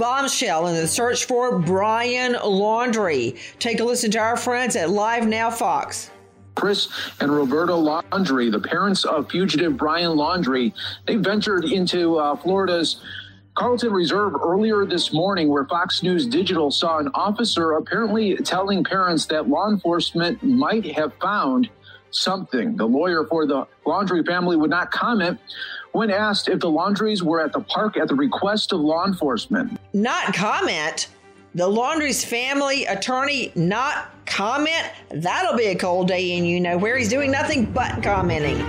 Bombshell in the search for Brian Laundrie. Take a listen to our friends at Live Now Fox. Chris and Roberta Laundrie, the parents of fugitive Brian Laundrie, they ventured into uh, Florida's Carlton Reserve earlier this morning, where Fox News Digital saw an officer apparently telling parents that law enforcement might have found something. The lawyer for the Laundrie family would not comment when asked if the Laundries were at the park at the request of law enforcement. Not comment? The Laundrie's family attorney not comment? That'll be a cold day in you know where he's doing nothing but commenting.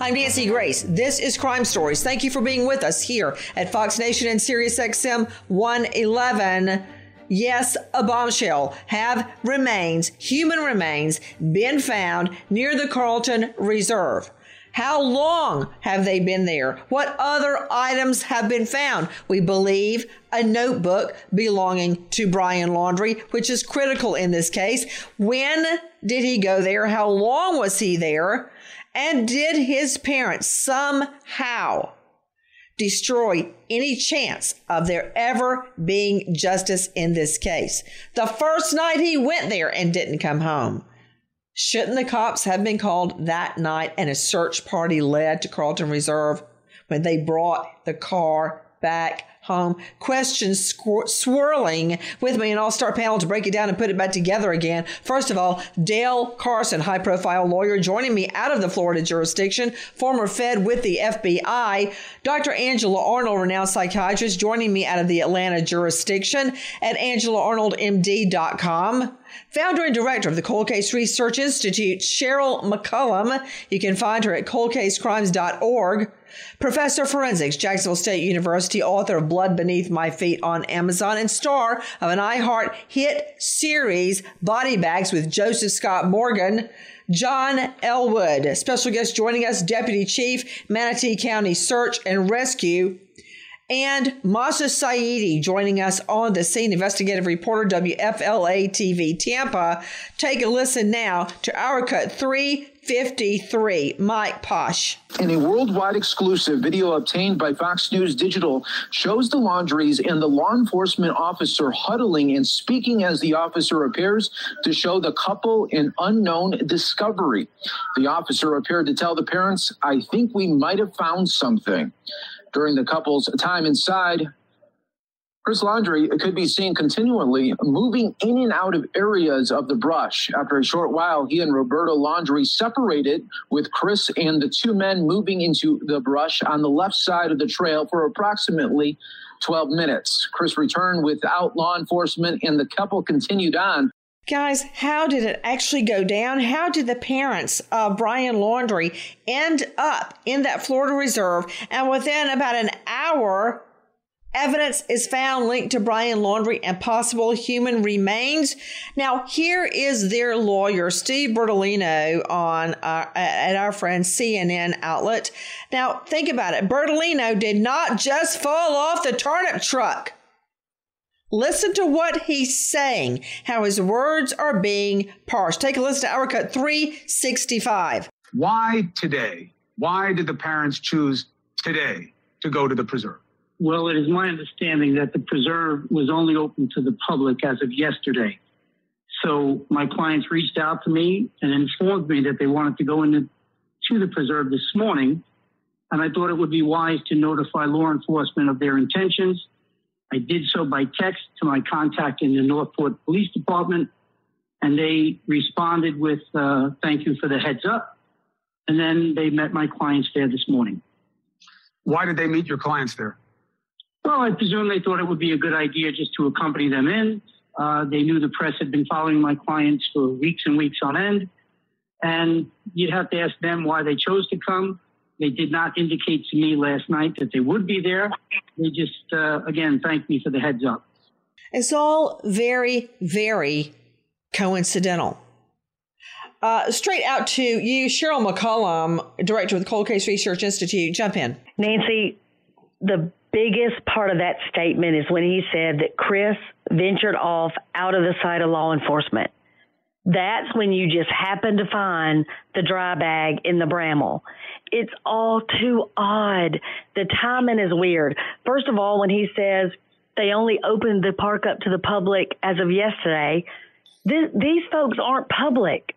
I'm Nancy Grace. This is Crime Stories. Thank you for being with us here at Fox Nation and Sirius XM 111. Yes, a bombshell have remains, human remains, been found near the Carlton Reserve. How long have they been there? What other items have been found? We believe a notebook belonging to Brian Laundrie, which is critical in this case. When did he go there? How long was he there? And did his parents somehow destroy any chance of there ever being justice in this case. The first night he went there and didn't come home. Shouldn't the cops have been called that night and a search party led to Carlton Reserve when they brought the car back home. Questions swirling with me, and I'll start panel to break it down and put it back together again. First of all, Dale Carson, high profile lawyer, joining me out of the Florida jurisdiction, former Fed with the FBI. Dr. Angela Arnold, renowned psychiatrist, joining me out of the Atlanta jurisdiction at AngelaArnoldMD.com founder and director of the Cold Case Research Institute, Cheryl McCollum. You can find her at coldcasecrimes.org. Professor of Forensics, Jacksonville State University, author of Blood Beneath My Feet on Amazon, and star of an iHeart hit series, Body Bags with Joseph Scott Morgan. John Elwood, special guest joining us, Deputy Chief, Manatee County Search and Rescue. And Mahsa Saeedi joining us on the scene, investigative reporter, WFLA TV Tampa. Take a listen now to our cut 353. Mike Posh. In a worldwide exclusive video obtained by Fox News Digital shows the Laundries and the law enforcement officer huddling and speaking as the officer appears to show the couple an unknown discovery. The officer appeared to tell the parents, I think we might have found something. During the couple's time inside, Chris Laundrie could be seen continually moving in and out of areas of the brush. After a short while, he and Roberta Laundrie separated, with Chris and the two men moving into the brush on the left side of the trail for approximately 12 minutes. Chris returned without law enforcement, and the couple continued on Guys, how did it actually go down? How did the parents of Brian Laundrie end up in that Florida Reserve and within about an hour evidence is found linked to Brian Laundrie and possible human remains. Now, here is their lawyer, Steve Bertolino, on our, at our friend CNN outlet. Now, think about it. Bertolino did not just fall off the turnip truck. Listen to what he's saying, how his words are being parsed. Take a listen to our cut 365. Why today? Why did the parents choose today to go to the preserve? Well, it is my understanding that the preserve was only open to the public as of yesterday. So my clients reached out to me and informed me that they wanted to go into to the preserve this morning. And I thought it would be wise to notify law enforcement of their intentions I did so by text to my contact in the Northport Police Department, and they responded with uh, thank you for the heads up. And then they met my clients there this morning. Why did they meet your clients there? Well, I presume they thought it would be a good idea just to accompany them in. Uh, they knew the press had been following my clients for weeks and weeks on end. And you'd have to ask them why they chose to come. They did not indicate to me last night that they would be there. They just, uh, again, thanked me for the heads up. It's all very, very coincidental. Uh, straight out to you, Cheryl McCollum, director of the Cold Case Research Institute. Jump in. Nancy, the biggest part of that statement is when he said that Chris ventured off out of the sight of law enforcement. That's when you just happen to find the dry bag in the Bramble it's all too odd. The timing is weird. First of all, when he says they only opened the park up to the public as of yesterday, this, these folks aren't public.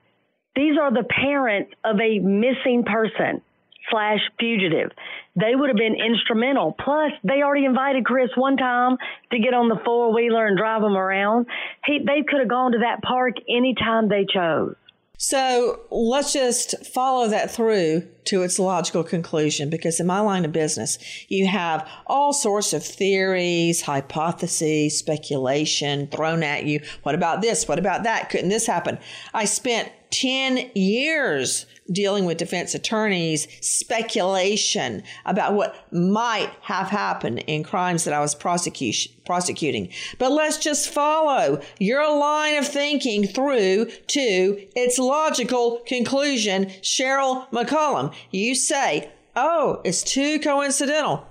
These are the parents of a missing person slash fugitive. They would have been instrumental. Plus, they already invited Chris one time to get on the four wheeler and drive him around. He, they could have gone to that park anytime they chose. So let's just follow that through to its logical conclusion because in my line of business, you have all sorts of theories, hypotheses, speculation thrown at you. What about this? What about that? Couldn't this happen? I spent 10 years dealing with defense attorneys, speculation about what might have happened in crimes that I was prosecuting. But let's just follow your line of thinking through to its logical conclusion. Cheryl McCollum, you say, oh, it's too coincidental.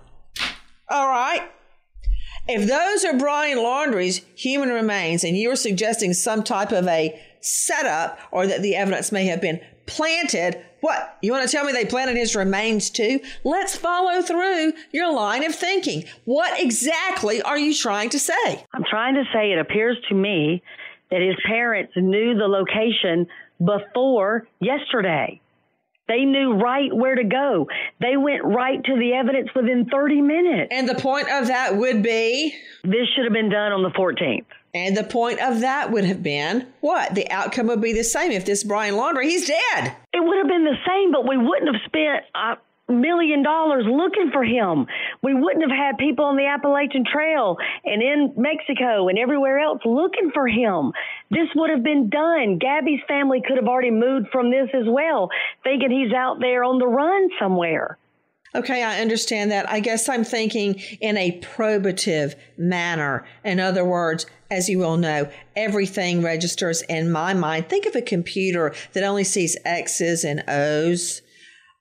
All right. If those are Brian Laundrie's human remains and you're suggesting some type of a setup or that the evidence may have been planted. What? You want to tell me they planted his remains too? Let's follow through your line of thinking. What exactly are you trying to say? I'm trying to say it appears to me that his parents knew the location before yesterday. They knew right where to go. They went right to the evidence within 30 minutes. And the point of that would be? This should have been done on the 14th. And the point of that would have been what? The outcome would be the same if this Brian Laundrie, he's dead. It would have been the same, but we wouldn't have spent a million dollars looking for him. We wouldn't have had people on the Appalachian Trail and in Mexico and everywhere else looking for him. This would have been done. Gabby's family could have already moved from this as well, thinking he's out there on the run somewhere. Okay, I understand that. I guess I'm thinking in a probative manner. In other words, as you all know, everything registers in my mind. Think of a computer that only sees X's and O's.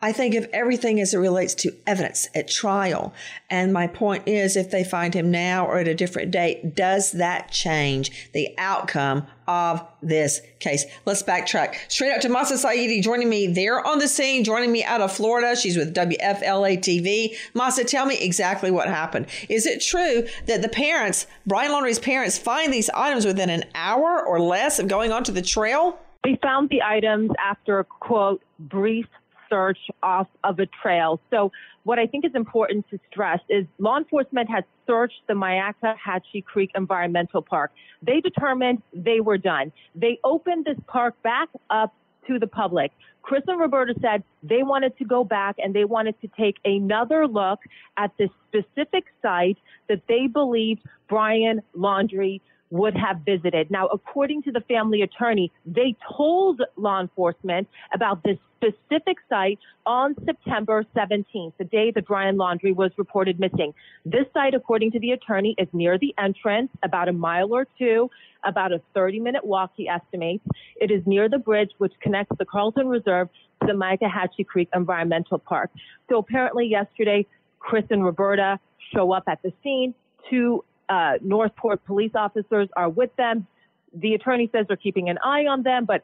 I think of everything as it relates to evidence at trial. And my point is, if they find him now or at a different date, does that change the outcome of this case? Let's backtrack straight up to Mahsa Saeedi joining me there on the scene, joining me out of Florida. She's with WFLA TV. Mahsa, tell me exactly what happened. Is it true that the parents, Brian Laundrie's parents, find these items within an hour or less of going onto the trail? We found the items after a quote brief search off of a trail. So what I think is important to stress is law enforcement has searched the Myakkahatchee Creek Environmental Park. They determined they were done. They opened this park back up to the public. Chris and Roberta said they wanted to go back and they wanted to take another look at this specific site that they believed Brian Laundrie would have visited. Now, according to the family attorney, they told law enforcement about this specific site on September 17th, the day that Brian Laundrie was reported missing. This site, according to the attorney, is near the entrance, about a mile or two, about a 30 minute walk, he estimates. It is near the bridge which connects the Carlton Reserve to the Myakkahatchee Creek Environmental Park. So apparently, yesterday, Chris and Roberta show up at the scene. Two uh, Northport police officers are with them. The attorney says they're keeping an eye on them, but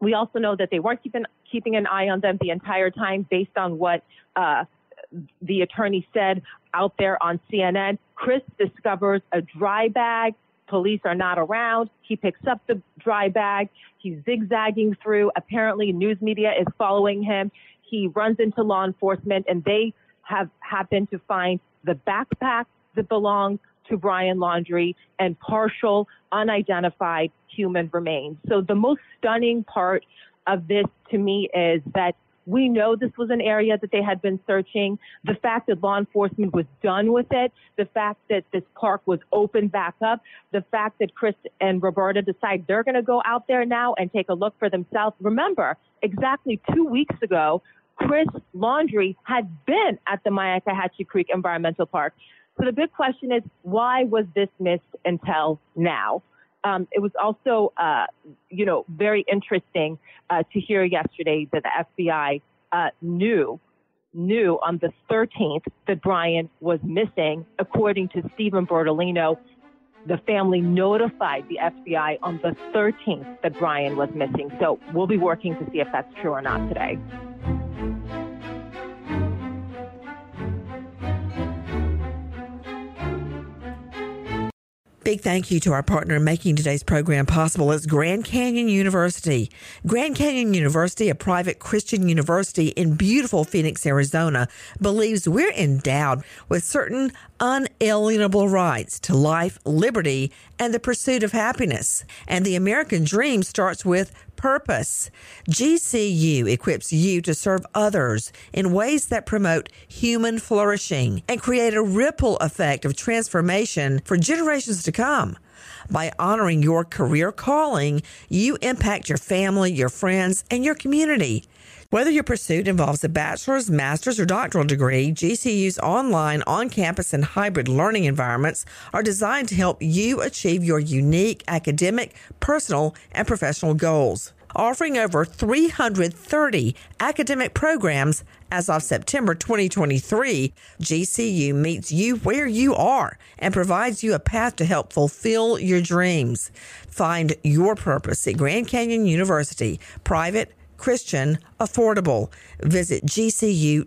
we also know that they weren't keeping keeping an eye on them the entire time, based on what uh, the attorney said out there on CNN. Chris discovers a dry bag. Police are not around. He picks up the dry bag. He's zigzagging through. Apparently, news media is following him. He runs into law enforcement, and they have happened to find the backpack that belongs to Brian Laundrie and partial unidentified human remains. So the most stunning part of this to me is that we know this was an area that they had been searching. The fact that law enforcement was done with it, the fact that this park was opened back up, the fact that Chris and Roberta decide they're going to go out there now and take a look for themselves. Remember, exactly two weeks ago, Chris Laundrie had been at the Myakkahatchee Creek Environmental Park. So the big question is, why was this missed until now? Um, it was also, uh, you know, very interesting uh, to hear yesterday that the FBI uh, knew knew on the 13th that Brian was missing. According to Steven Bertolino, the family notified the FBI on the 13th that Brian was missing. So we'll be working to see if that's true or not today. Big thank you to our partner in making today's program possible is Grand Canyon University. Grand Canyon University, a private Christian university in beautiful Phoenix, Arizona, believes we're endowed with certain unalienable rights to life, liberty, and the pursuit of happiness. And the American dream starts with purpose. GCU equips you to serve others in ways that promote human flourishing and create a ripple effect of transformation for generations to come. By honoring your career calling, you impact your family, your friends, and your community. Whether your pursuit involves a bachelor's, master's, or doctoral degree, GCU's online, on campus, and hybrid learning environments are designed to help you achieve your unique academic, personal, and professional goals. Offering over 330 academic programs as of September 2023, GCU meets you where you are and provides you a path to help fulfill your dreams. Find your purpose at Grand Canyon University, private, Christian, affordable. Visit gcu.edu.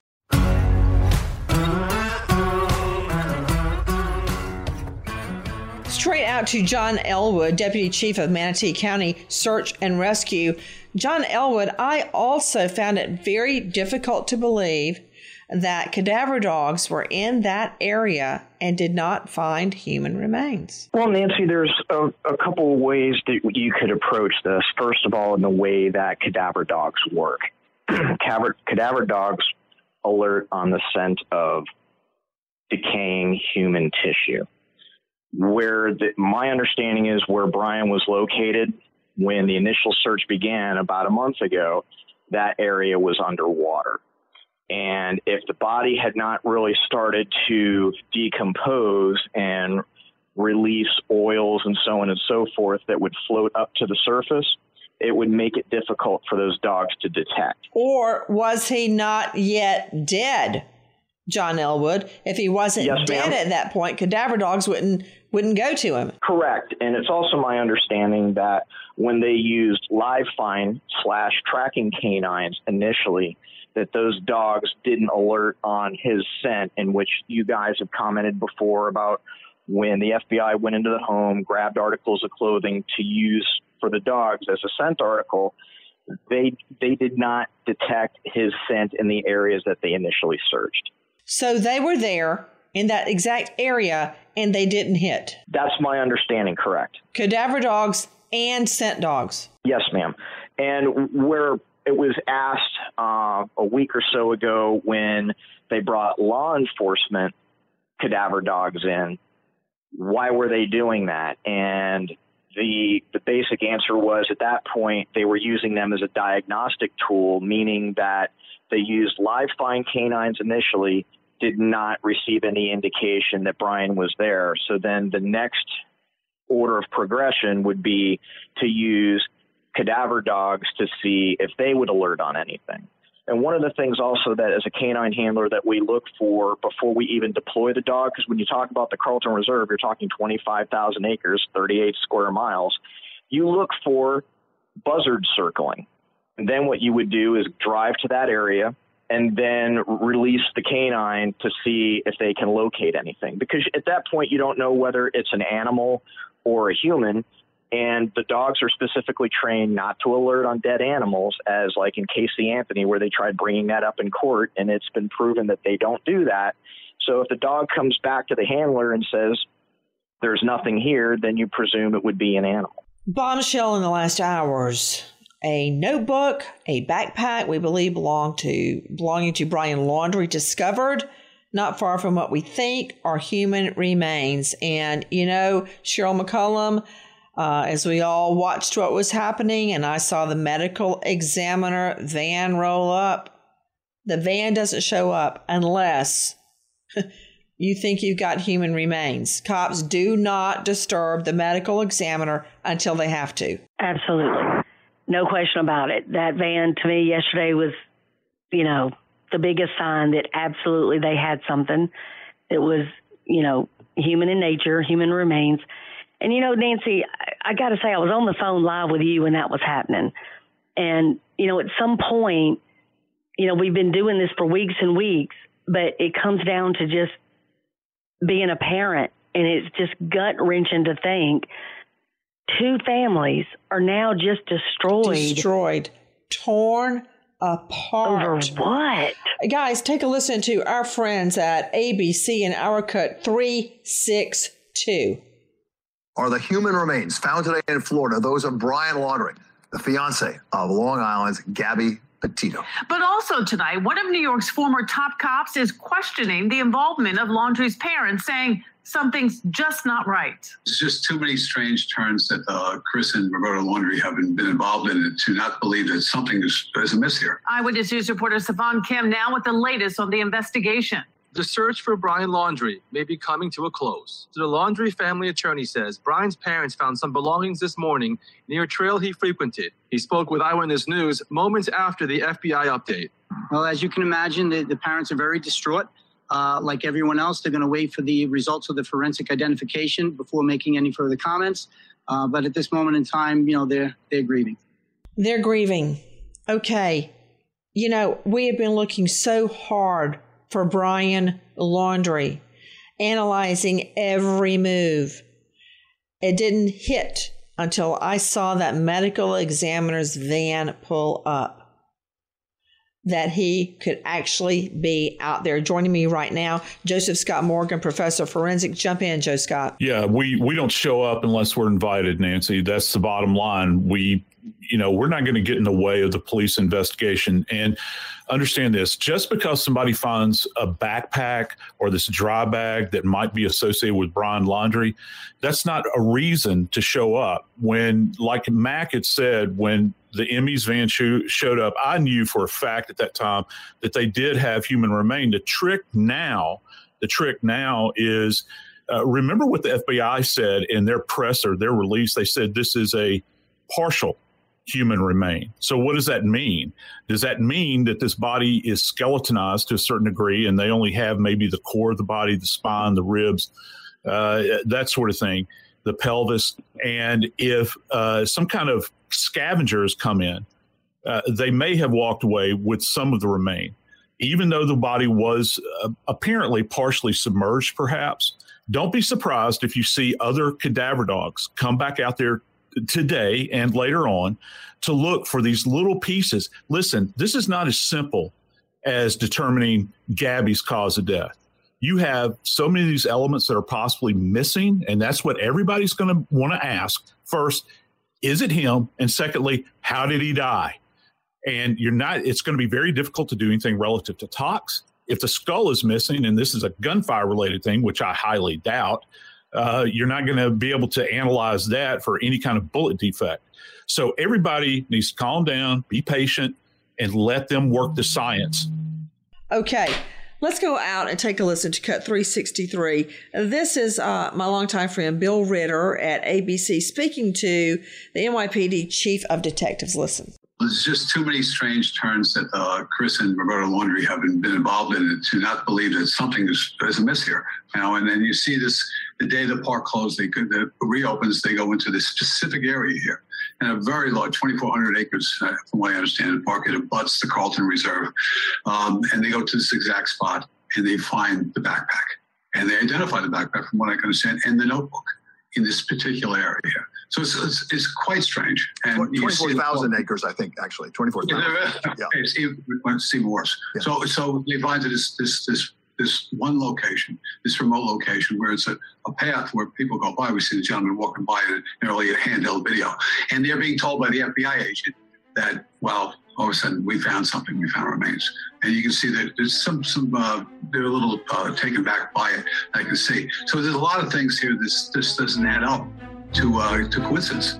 Straight out to John Elwood, Deputy Chief of Manatee County Search and Rescue. John Elwood, I also found it very difficult to believe that cadaver dogs were in that area and did not find human remains. Well, Nancy, there's a, a couple of ways that you could approach this. First of all, in the way that cadaver dogs work. cadaver, cadaver dogs alert on the scent of decaying human tissue where the, my understanding is where Brian was located when the initial search began about a month ago, that area was underwater. And if the body had not really started to decompose and release oils and so on and so forth that would float up to the surface, it would make it difficult for those dogs to detect. Or was he not yet dead? John Elwood. If he wasn't yes, dead ma'am. at that point, cadaver dogs wouldn't wouldn't go to him. Correct. And it's also my understanding that when they used live find slash tracking canines initially, that those dogs didn't alert on his scent, in which you guys have commented before about when the FBI went into the home, grabbed articles of clothing to use for the dogs as a scent article, they they did not detect his scent in the areas that they initially searched. So they were there in that exact area and they didn't hit. That's my understanding, correct. Cadaver dogs and scent dogs. Yes, ma'am. And where it was asked uh, a week or so ago when they brought law enforcement cadaver dogs in, why were they doing that? And the the basic answer was at that point they were using them as a diagnostic tool, meaning that they used live find canines initially, did not receive any indication that Brian was there. So then the next order of progression would be to use cadaver dogs to see if they would alert on anything. And one of the things also that as a canine handler that we look for before we even deploy the dog, because when you talk about the Carlton Reserve, you're talking 25,000 acres, 38 square miles. You look for buzzard circling. And then what you would do is drive to that area and then release the canine to see if they can locate anything. Because at that point, you don't know whether it's an animal or a human and the dogs are specifically trained not to alert on dead animals, as like in Casey Anthony, where they tried bringing that up in court, and it's been proven that they don't do that. So if the dog comes back to the handler and says, there's nothing here, then you presume it would be an animal. Bombshell in the last hours. A notebook, a backpack we believe belonged to belonging to Brian Laundrie discovered not far from what we think are human remains. And you know, Cheryl McCollum, uh, as we all watched what was happening and I saw the medical examiner van roll up. The van doesn't show up unless you think you've got human remains. Cops do not disturb the medical examiner until they have to. Absolutely. No question about it. That van to me yesterday was, you know, the biggest sign that absolutely they had something. It was, you know, human in nature, human remains. And you know, Nancy, I, I got to say, I was on the phone live with you when that was happening. And, you know, at some point, you know, we've been doing this for weeks and weeks, but it comes down to just being a parent. And it's just gut wrenching to think two families are now just destroyed. Destroyed. Torn apart. Over what? Guys, take a listen to our friends at ABC and our cut 362 are the human remains found today in Florida, those of Brian Laundrie, the fiance of Long Island's Gabby Petito. But also tonight, one of New York's former top cops is questioning the involvement of Laundrie's parents, saying something's just not right. There's just too many strange turns that uh, Chris and Roberta Laundrie have been, been involved in it to not believe that something is, is amiss here. Eyewitness News reporter Stefan Kim now with the latest on the investigation. The search for Brian Laundrie may be coming to a close. The Laundrie family attorney says Brian's parents found some belongings this morning near a trail he frequented. He spoke with Eyewitness News moments after the FBI update. Well, as you can imagine, the, the parents are very distraught. Uh, like everyone else, they're going to wait for the results of the forensic identification before making any further comments. Uh, but at this moment in time, you know, they're they're grieving. They're grieving. Okay. You know, we have been looking so hard for Brian Laundrie, analyzing every move. It didn't hit until I saw that medical examiner's van pull up that he could actually be out there. Joining me right now, Joseph Scott Morgan, professor of forensic. Jump in, Joe Scott. Yeah, we we don't show up unless we're invited, Nancy. That's the bottom line. We you know, we're not going to get in the way of the police investigation. And understand this just because somebody finds a backpack or this dry bag that might be associated with Brian Laundrie, that's not a reason to show up. When, like Mac had said, when the ME's van showed up, I knew for a fact at that time that they did have human remain. The trick now, the trick now is. Uh, remember what the FBI said in their presser, their release. They said this is a partial human remain. So, what does that mean? Does that mean that this body is skeletonized to a certain degree and they only have maybe the core of the body, the spine, the ribs, uh, that sort of thing, the pelvis? And if uh, some kind of scavengers come in, uh, they may have walked away with some of the remain, even though the body was uh, apparently partially submerged, perhaps don't be surprised if you see other cadaver dogs come back out there today and later on to look for these little pieces. Listen, this is not as simple as determining Gabby's cause of death. You have so many of these elements that are possibly missing, and that's what everybody's going to want to ask. First, is it him? And secondly, how did he die? And you're not, it's going to be very difficult to do anything relative to tox. If the skull is missing, and this is a gunfire related thing, which I highly doubt, uh, you're not going to be able to analyze that for any kind of bullet defect. So everybody needs to calm down, be patient, and let them work the science. Okay. Let's go out and take a listen to Cut 363. This is uh, my longtime friend Bill Ritter at ABC speaking to the NYPD Chief of Detectives. Listen. There's just too many strange turns that uh, Chris and Roberta Laundrie have been, been involved in to not believe that something is, is amiss here. You know, and then you see this the day the park closed, they could, the reopens, they go into this specific area here, and a very large, 2,400 acres, uh, from what I understand, the park it abuts the Carlton Reserve, um, and they go to this exact spot and they find the backpack, and they identify the backpack from what I can understand, and the notebook in this particular area. So it's, it's, it's quite strange. And 24,000 acres, I think, actually. 24,000. Yeah, yeah. It's even, it's even worse. Yeah. So, so they find this, this, this, this one location, this remote location where it's a, a path where people go by. We see the gentleman walking by in an early handheld video. And they're being told by the FBI agent that, well, all of a sudden we found something, we found remains. And you can see that there's some, some uh, they're a little uh, taken back by it, I can see. So there's a lot of things here this, this doesn't add up to, uh, to coincidence.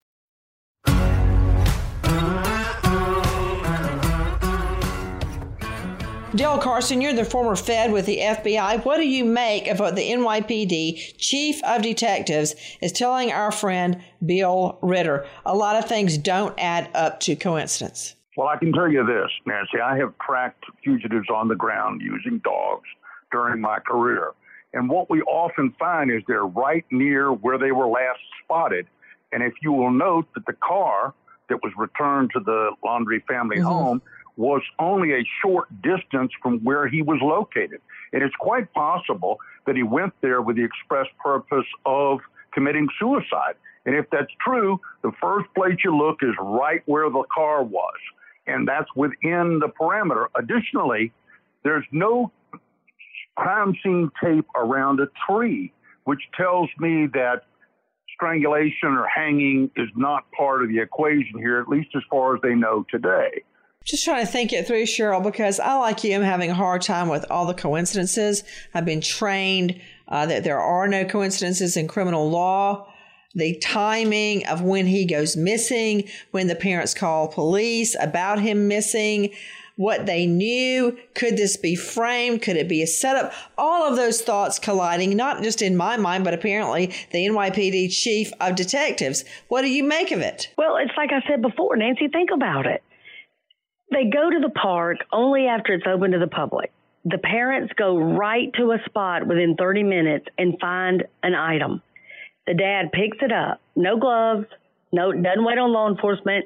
Dale Carson, you're the former Fed with the FBI. What do you make of what the NYPD Chief of Detectives is telling our friend Bill Ritter? A lot of things don't add up to coincidence. Well, I can tell you this, Nancy. I have tracked fugitives on the ground using dogs during my career. And what we often find is they're right near where they were last spotted. And if you will note that the car that was returned to the Laundrie family mm-hmm. home was only a short distance from where he was located. And it's quite possible that he went there with the express purpose of committing suicide. And if that's true, the first place you look is right where the car was. And that's within the parameter. Additionally, there's no crime scene tape around a tree, which tells me that strangulation or hanging is not part of the equation here, at least as far as they know today. Just trying to think it through, Cheryl, because I, like you, am having a hard time with all the coincidences. I've been trained uh, that there are no coincidences in criminal law. The timing of when he goes missing, when the parents call police about him missing, what they knew? Could this be framed? Could it be a setup? All of those thoughts colliding, not just in my mind, but apparently the NYPD chief of detectives. What do you make of it? Well, it's like I said before, Nancy, think about it. They go to the park only after it's open to the public. The parents go right to a spot within 30 minutes and find an item. The dad picks it up, no gloves, no doesn't wait on law enforcement.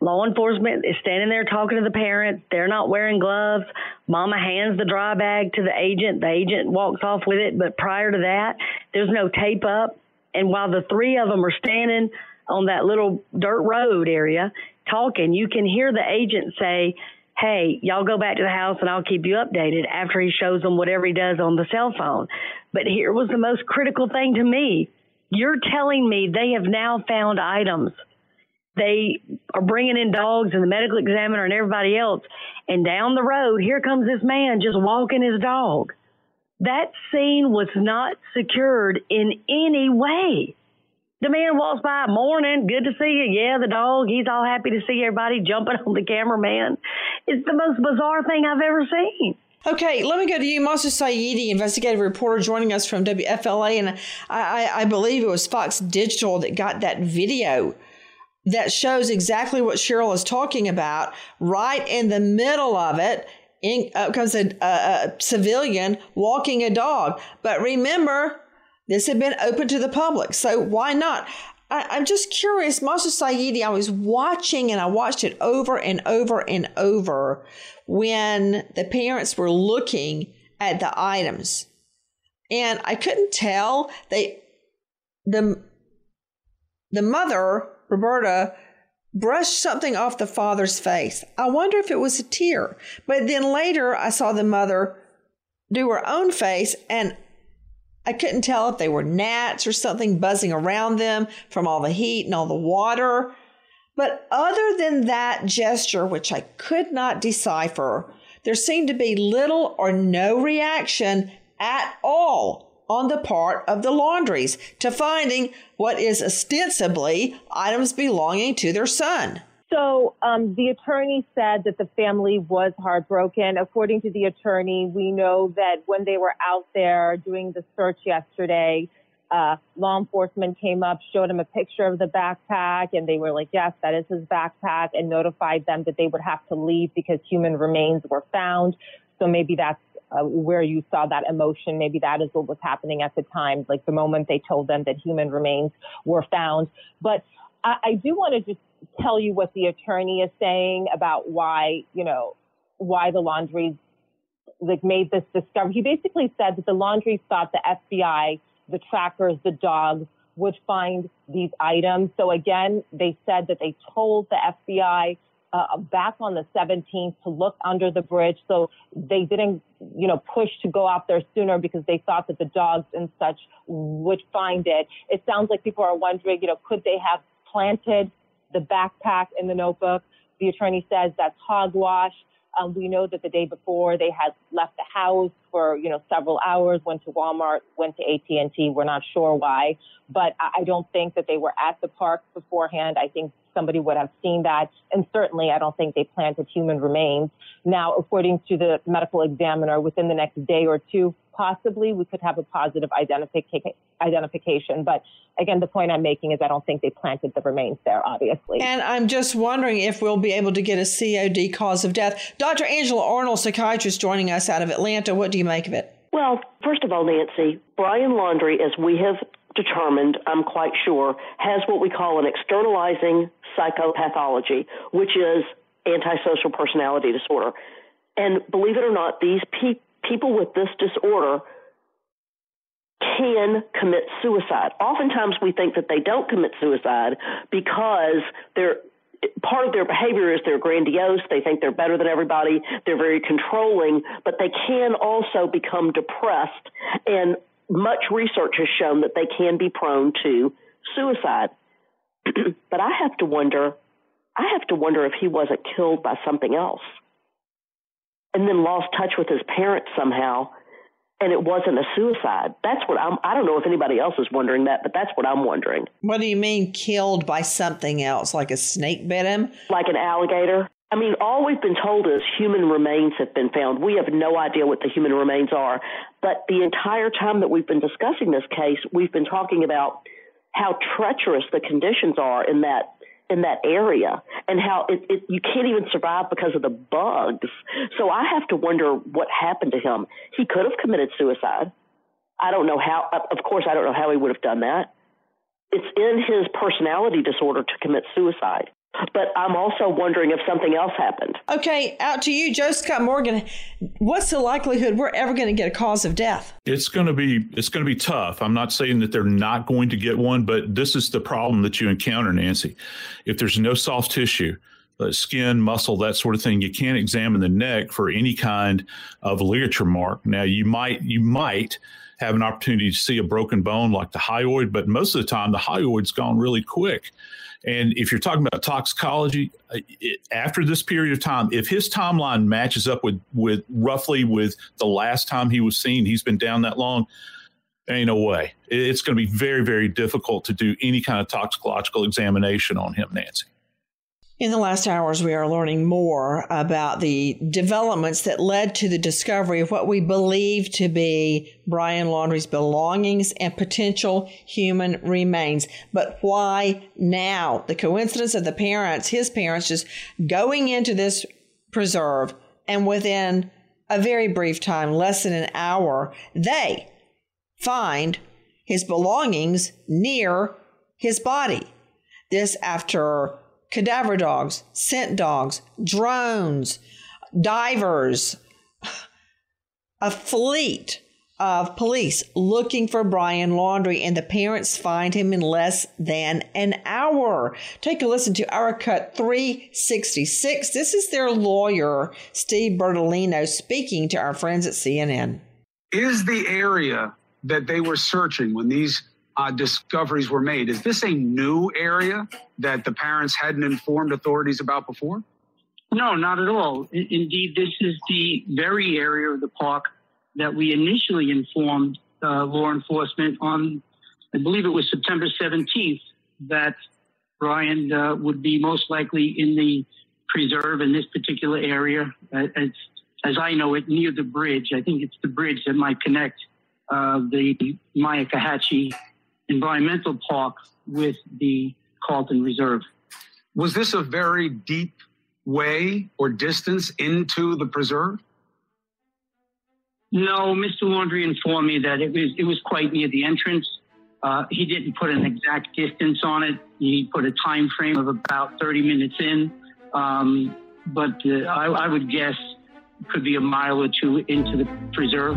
Law enforcement is standing there talking to the parents. They're not wearing gloves. Mama hands the dry bag to the agent. The agent walks off with it. But prior to that, there's no tape up. And while the three of them are standing on that little dirt road area talking, you can hear the agent say, Hey, y'all go back to the house and I'll keep you updated after he shows them whatever he does on the cell phone. But here was the most critical thing to me. You're telling me they have now found items. They are bringing in dogs and the medical examiner and everybody else. And down the road, here comes this man just walking his dog. That scene was not secured in any way. The man walks by, morning, good to see you. Yeah, the dog, he's all happy to see everybody jumping on the cameraman. It's the most bizarre thing I've ever seen. Okay, let me go to you, Mahsa Saeedi, investigative reporter joining us from WFLA. And I, I, I believe it was Fox Digital that got that video that shows exactly what Cheryl is talking about. Right in the middle of it in, uh, comes a, a, a civilian walking a dog. But remember, this had been open to the public, so why not? I, am just curious, Mahsa Saeedi, I was watching and I watched it over and over and over when the parents were looking at the items. And I couldn't tell they the the mother, Roberta, brushed something off the father's face. I wonder if it was a tear. But then later I saw the mother do her own face and I couldn't tell if they were gnats or something buzzing around them from all the heat and all the water. But other than that gesture, which I could not decipher, there seemed to be little or no reaction at all on the part of the laundries to finding what is ostensibly items belonging to their son. So um, the attorney said that the family was heartbroken. According to the attorney, we know that when they were out there doing the search yesterday, uh, law enforcement came up, showed him a picture of the backpack, and they were like, yes, that is his backpack, and notified them that they would have to leave because human remains were found. So maybe that's uh, where you saw that emotion. Maybe that is what was happening at the time, like the moment they told them that human remains were found. But I, I do want to just tell you what the attorney is saying about why, you know, why the laundries like made this discovery. He basically said that the laundries thought the FBI, the trackers, the dogs would find these items. So again, they said that they told the FBI uh, back on the 17th to look under the bridge. So they didn't, you know, push to go out there sooner because they thought that the dogs and such would find it. It sounds like people are wondering, you know, could they have planted the backpack in the notebook. The attorney says that's hogwash. Um, we know that the day before they had left the house for you know several hours, went to Walmart, went to AT and T. We're not sure why, but I don't think that they were at the park beforehand. I think somebody would have seen that, and certainly I don't think they planted human remains. Now, according to the medical examiner, within the next day or two, possibly we could have a positive identification identification. But again, the point I'm making is I don't think they planted the remains there, obviously. And I'm just wondering if we'll be able to get a COD cause of death. Dr. Angela Arnold, psychiatrist, joining us out of Atlanta. What do you make of it? Well, first of all, Nancy, Brian Laundrie, as we have determined, I'm quite sure, has what we call an externalizing psychopathology, which is antisocial personality disorder. And believe it or not, these pe- people with this disorder can commit suicide. Oftentimes we think that they don't commit suicide because they're part of their behavior is they're grandiose, they think they're better than everybody, they're very controlling, but they can also become depressed and much research has shown that they can be prone to suicide. but I have to wonder I have to wonder if he wasn't killed by something else and then lost touch with his parents somehow and it wasn't a suicide. That's what I'm, I don't know if anybody else is wondering that, but that's what I'm wondering. What do you mean killed by something else? Like a snake bit him? Like an alligator? I mean, all we've been told is human remains have been found. We have no idea what the human remains are. But the entire time that we've been discussing this case, we've been talking about how treacherous the conditions are in that in that area and how it, it, you can't even survive because of the bugs. So I have to wonder what happened to him. He could have committed suicide. I don't know how, of course, I don't know how he would have done that. It's in his personality disorder to commit suicide. But I'm also wondering if something else happened. Okay, out to you, Joe Scott Morgan. What's the likelihood we're ever going to get a cause of death? It's going to be it's going to be tough. I'm not saying that they're not going to get one, but this is the problem that you encounter, Nancy. If there's no soft tissue, uh, skin, muscle, that sort of thing, you can't examine the neck for any kind of ligature mark. Now, you might you might have an opportunity to see a broken bone like the hyoid, but most of the time the hyoid's gone really quick. And if you're talking about toxicology, uh, it, after this period of time, if his timeline matches up with with roughly with the last time he was seen, he's been down that long. Ain't no way. It's going to be very, very difficult to do any kind of toxicological examination on him, Nancy. In the last hours, we are learning more about the developments that led to the discovery of what we believe to be Brian Laundrie's belongings and potential human remains. But why now? The coincidence of the parents, his parents, just going into this preserve and within a very brief time, less than an hour, they find his belongings near his body. This after cadaver dogs, scent dogs, drones, divers, a fleet of police looking for Brian Laundrie, and the parents find him in less than an hour. Take a listen to our cut 366. This is their lawyer, Steve Bertolino, speaking to our friends at CNN. Is the area that they were searching when these uh, discoveries were made. Is this a new area that the parents hadn't informed authorities about before? No, not at all. Indeed, this is the very area of the park that we initially informed uh, law enforcement on, I believe it was September 17th, that Brian uh, would be most likely in the preserve in this particular area. Uh, as I know it, near the bridge. I think it's the bridge that might connect uh, the Myakkahatchee environmental park with the Carlton Reserve. Was this a very deep way or distance into the preserve? No, Mr. Laundrie informed me that it was it was quite near the entrance. Uh, he didn't put an exact distance on it. He put a time frame of about 30 minutes in, um, but uh, I, I would guess it could be a mile or two into the preserve.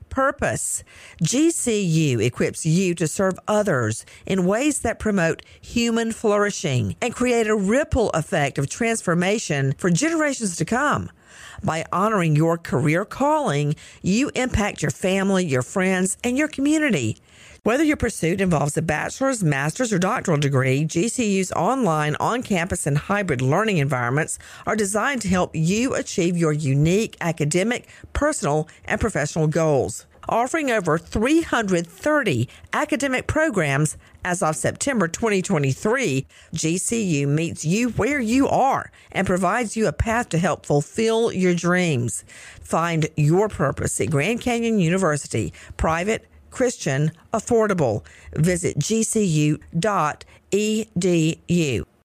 purpose. GCU equips you to serve others in ways that promote human flourishing and create a ripple effect of transformation for generations to come. By honoring your career calling, you impact your family, your friends, and your community. Whether your pursuit involves a bachelor's, master's, or doctoral degree, GCU's online, on campus, and hybrid learning environments are designed to help you achieve your unique academic, personal, and professional goals. Offering over 330 academic programs as of September 2023, GCU meets you where you are and provides you a path to help fulfill your dreams. Find your purpose at Grand Canyon University, private Christian, affordable. Visit gcu.edu.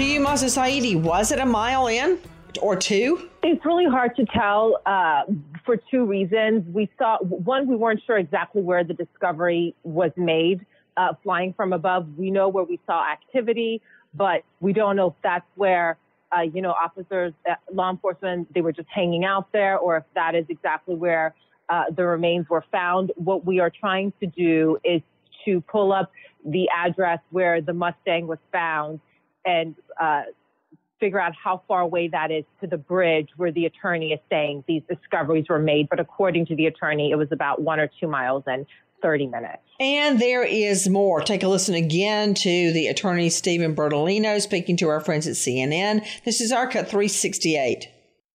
To Mahsa Saeedi. Was it a mile in or two? It's really hard to tell uh, for two reasons. We saw one, we weren't sure exactly where the discovery was made. Uh, flying from above, we know where we saw activity, but we don't know if that's where uh, you know officers, uh, law enforcement, they were just hanging out there, or if that is exactly where uh, the remains were found. What we are trying to do is to pull up the address where the Mustang was found and uh, figure out how far away that is to the bridge where the attorney is saying these discoveries were made. But according to the attorney, it was about one or two miles and 30 minutes. And there is more. Take a listen again to the attorney Steven Bertolino speaking to our friends at CNN. This is our cut 368.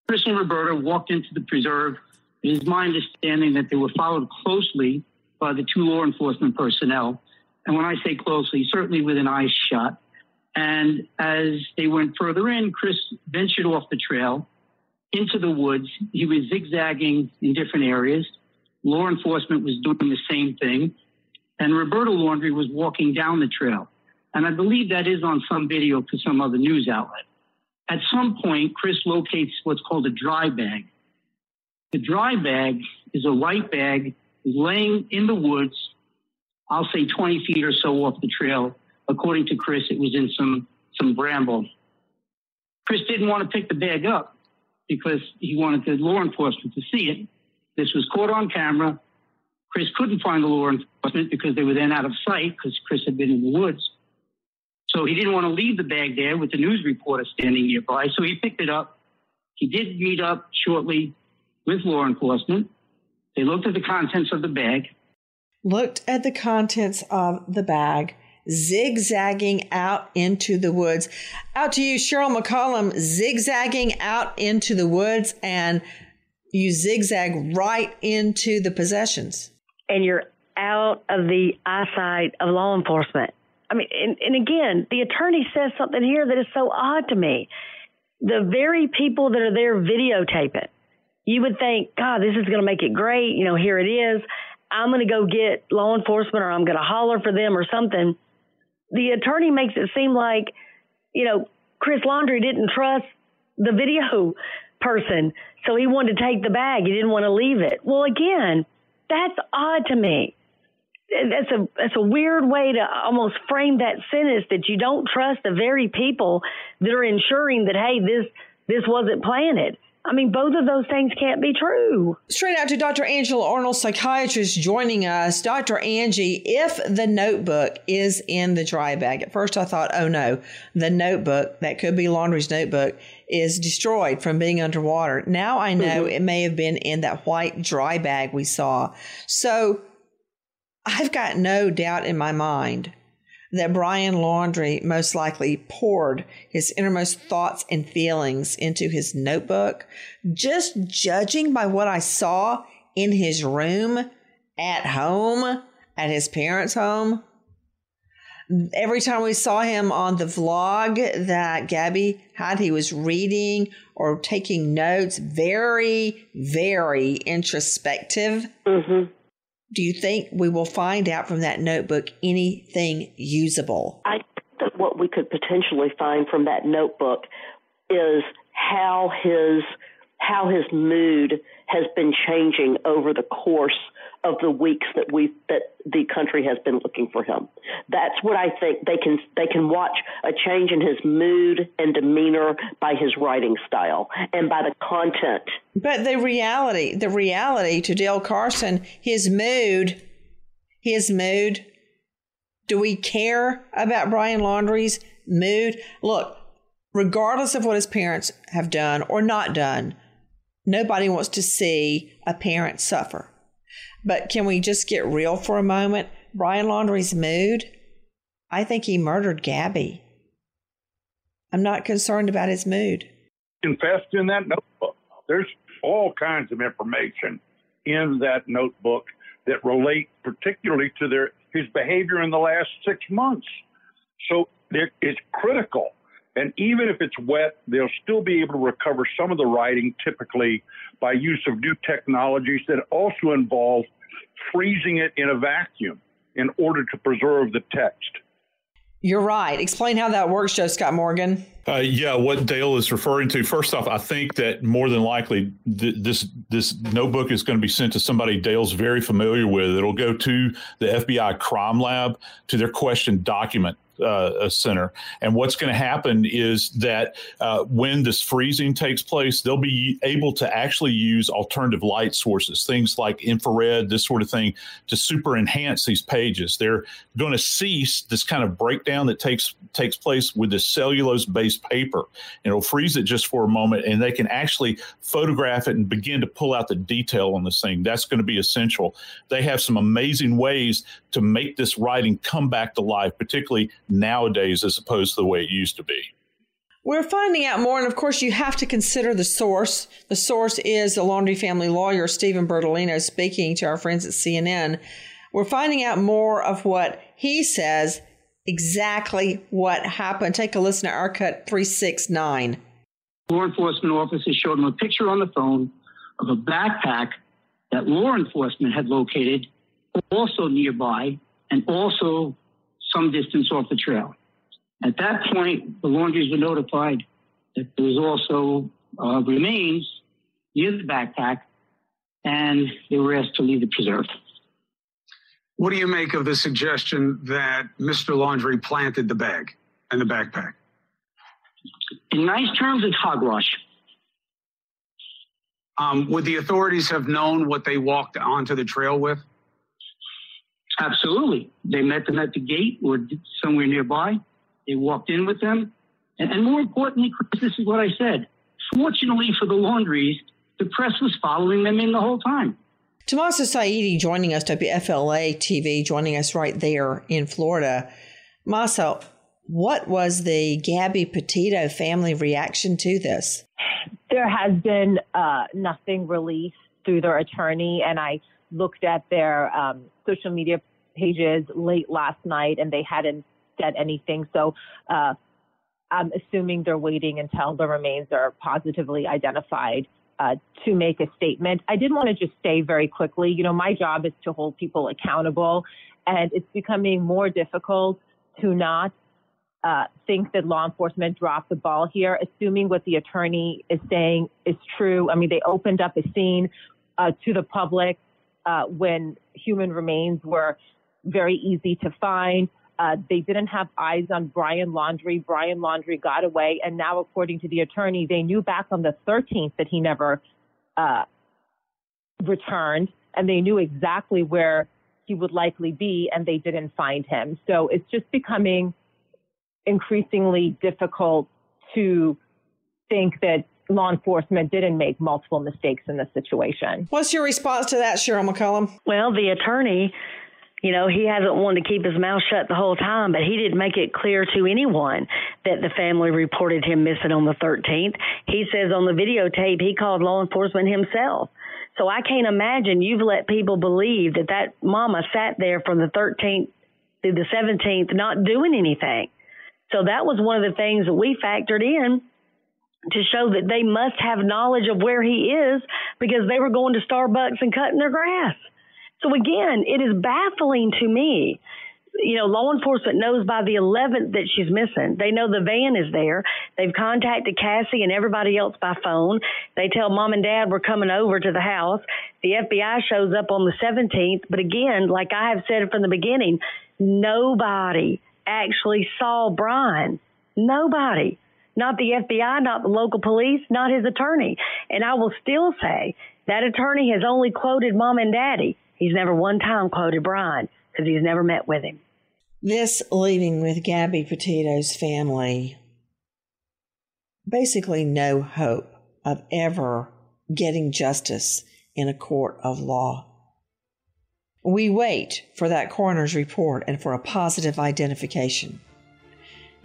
Chris and Roberta walked into the preserve. It is my understanding that they were followed closely by the two law enforcement personnel. And when I say closely, certainly within eye shot. And as they went further in, Chris ventured off the trail into the woods. He was zigzagging in different areas. Law enforcement was doing the same thing. And Roberta Laundrie was walking down the trail. And I believe that is on some video for some other news outlet. At some point, Chris locates what's called a dry bag. The dry bag is a white bag laying in the woods, I'll say 20 feet or so off the trail According to Chris, it was in some, some bramble. Chris didn't want to pick the bag up because he wanted the law enforcement to see it. This was caught on camera. Chris couldn't find the law enforcement because they were then out of sight because Chris had been in the woods. So he didn't want to leave the bag there with the news reporter standing nearby. So he picked it up. He did meet up shortly with law enforcement. They looked at the contents of the bag. Looked at the contents of the bag zigzagging out into the woods. Out to you, Cheryl McCollum, zigzagging out into the woods, and you zigzag right into the possessions. And you're out of the eyesight of law enforcement. I mean, and, and again, the attorney says something here that is so odd to me. The very people that are there videotaping, you would think, God, this is going to make it great. You know, here it is. I'm going to go get law enforcement or I'm going to holler for them or something the attorney makes it seem like, you know, Chris Laundrie didn't trust the video person, so he wanted to take the bag. He didn't want to leave it. Well, again, that's odd to me. That's a that's a weird way to almost frame that sentence that you don't trust the very people that are ensuring that hey this this wasn't planted. I mean, both of those things can't be true. Straight out to Dr. Angela Arnold, psychiatrist, joining us. Dr. Angie, if the notebook is in the dry bag, at first I thought, oh no, the notebook, that could be Laundrie's notebook, is destroyed from being underwater. Now I know mm-hmm. it may have been in that white dry bag we saw. So I've got no doubt in my mind that Brian Laundrie most likely poured his innermost thoughts and feelings into his notebook. Just judging by what I saw in his room, at home, at his parents' home. Every time we saw him on the vlog that Gabby had, he was reading or taking notes, very, very introspective. Mm-hmm. Do you think we will find out from that notebook anything usable? I think that what we could potentially find from that notebook is how his how his mood has been changing over the course of the weeks that we that the country has been looking for him. That's what I think they can they can watch a change in his mood and demeanor by his writing style and by the content. But the reality, the reality to Dale Carson, his mood, his mood. Do we care about Brian Laundrie's mood? Look, regardless of what his parents have done or not done, nobody wants to see a parent suffer. But can we just get real for a moment? Brian Laundrie's mood? I think he murdered Gabby. I'm not concerned about his mood. Confessed in that notebook. There's all kinds of information in that notebook that relate particularly to their his behavior in the last six months. So it's critical. And even if it's wet, they'll still be able to recover some of the writing typically by use of new technologies that also involve freezing it in a vacuum in order to preserve the text. You're right. Explain how that works, Joe Scott Morgan. Uh, yeah, what Dale is referring to. First off, I think that more than likely th- this this notebook is going to be sent to somebody Dale's very familiar with. It'll go to the FBI crime lab to their question document uh, center. And what's going to happen is that uh, when this freezing takes place, they'll be able to actually use alternative light sources, things like infrared, this sort of thing, to super enhance these pages. They're going to cease this kind of breakdown that takes takes place with this cellulose based paper, and it'll freeze it just for a moment, and they can actually photograph it and begin to pull out the detail on this thing. That's going to be essential. They have some amazing ways to make this writing come back to life, particularly nowadays as opposed to the way it used to be. We're finding out more, and of course, you have to consider the source. The source is the Laundrie family lawyer, Steven Bertolino, speaking to our friends at CNN. We're finding out more of what he says, exactly what happened. Take a listen to our cut 369. Law enforcement officers showed him a picture on the phone of a backpack that law enforcement had located also nearby and also some distance off the trail. At that point, the Laundries were notified that there was also uh, remains near the backpack, and they were asked to leave the preserve. What do you make of the suggestion that Mr. Laundrie planted the bag and the backpack? In nice terms, it's hogwash. Um, would the authorities have known what they walked onto the trail with? Absolutely. They met them at the gate or somewhere nearby. They walked in with them. And, and more importantly, Chris, this is what I said. Fortunately for the Laundries, the press was following them in the whole time. to Mahsa Saeedi joining us, WFLA TV, joining us right there in Florida. Mahsa, what was the Gabby Petito family reaction to this? There has been uh, nothing released through their attorney, and I looked at their um, social media pages late last night and they hadn't said anything. So uh, I'm assuming they're waiting until the remains are positively identified uh, to make a statement. I did want to just say very quickly, you know, my job is to hold people accountable, and it's becoming more difficult to not uh, think that law enforcement dropped the ball here, assuming what the attorney is saying is true. I mean, they opened up a scene uh, to the public uh, when human remains were very easy to find. Uh, they didn't have eyes on Brian Laundrie. Brian Laundrie got away, and now, according to the attorney, they knew back on the 13th that he never uh, returned, and they knew exactly where he would likely be, and they didn't find him. So it's just becoming increasingly difficult to think that law enforcement didn't make multiple mistakes in this situation. What's your response to that, Cheryl McCollum? Well, the attorney, you know, he hasn't wanted to keep his mouth shut the whole time, but he didn't make it clear to anyone that the family reported him missing on the 13th. He says on the videotape he called law enforcement himself. So I can't imagine you've let people believe that that mama sat there from the 13th through the 17th not doing anything. So that was one of the things that we factored in to show that they must have knowledge of where he is because they were going to Starbucks and cutting their grass. So again, it is baffling to me. You know, law enforcement knows by the 11th that she's missing. They know the van is there. They've contacted Cassie and everybody else by phone. They tell mom and dad we're coming over to the house. The FBI shows up on the 17th. But again, like I have said from the beginning, nobody actually saw Brian. Nobody not the FBI, not the local police, not his attorney. And I will still say that attorney has only quoted mom and daddy. He's never one time quoted Brian because he's never met with him. This leaving with Gabby Petito's family basically no hope of ever getting justice in a court of law. We wait for that coroner's report and for a positive identification.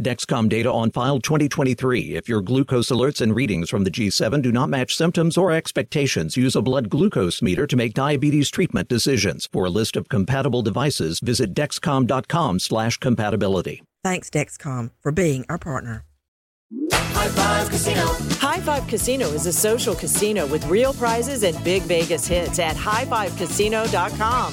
Dexcom data on file 2023. If your glucose alerts and readings from the G7 do not match symptoms or expectations, use a blood glucose meter to make diabetes treatment decisions. For a list of compatible devices, visit dexcom.com/compatibility. Thanks Dexcom for being our partner. High Five Casino. High Five Casino is a social casino with real prizes and big Vegas hits at highfivecasino.com.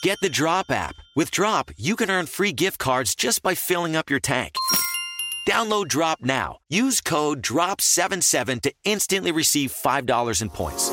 Get the Drop app. With Drop, you can earn free gift cards just by filling up your tank. Download Drop now. Use code DROP77 to instantly receive $5 in points.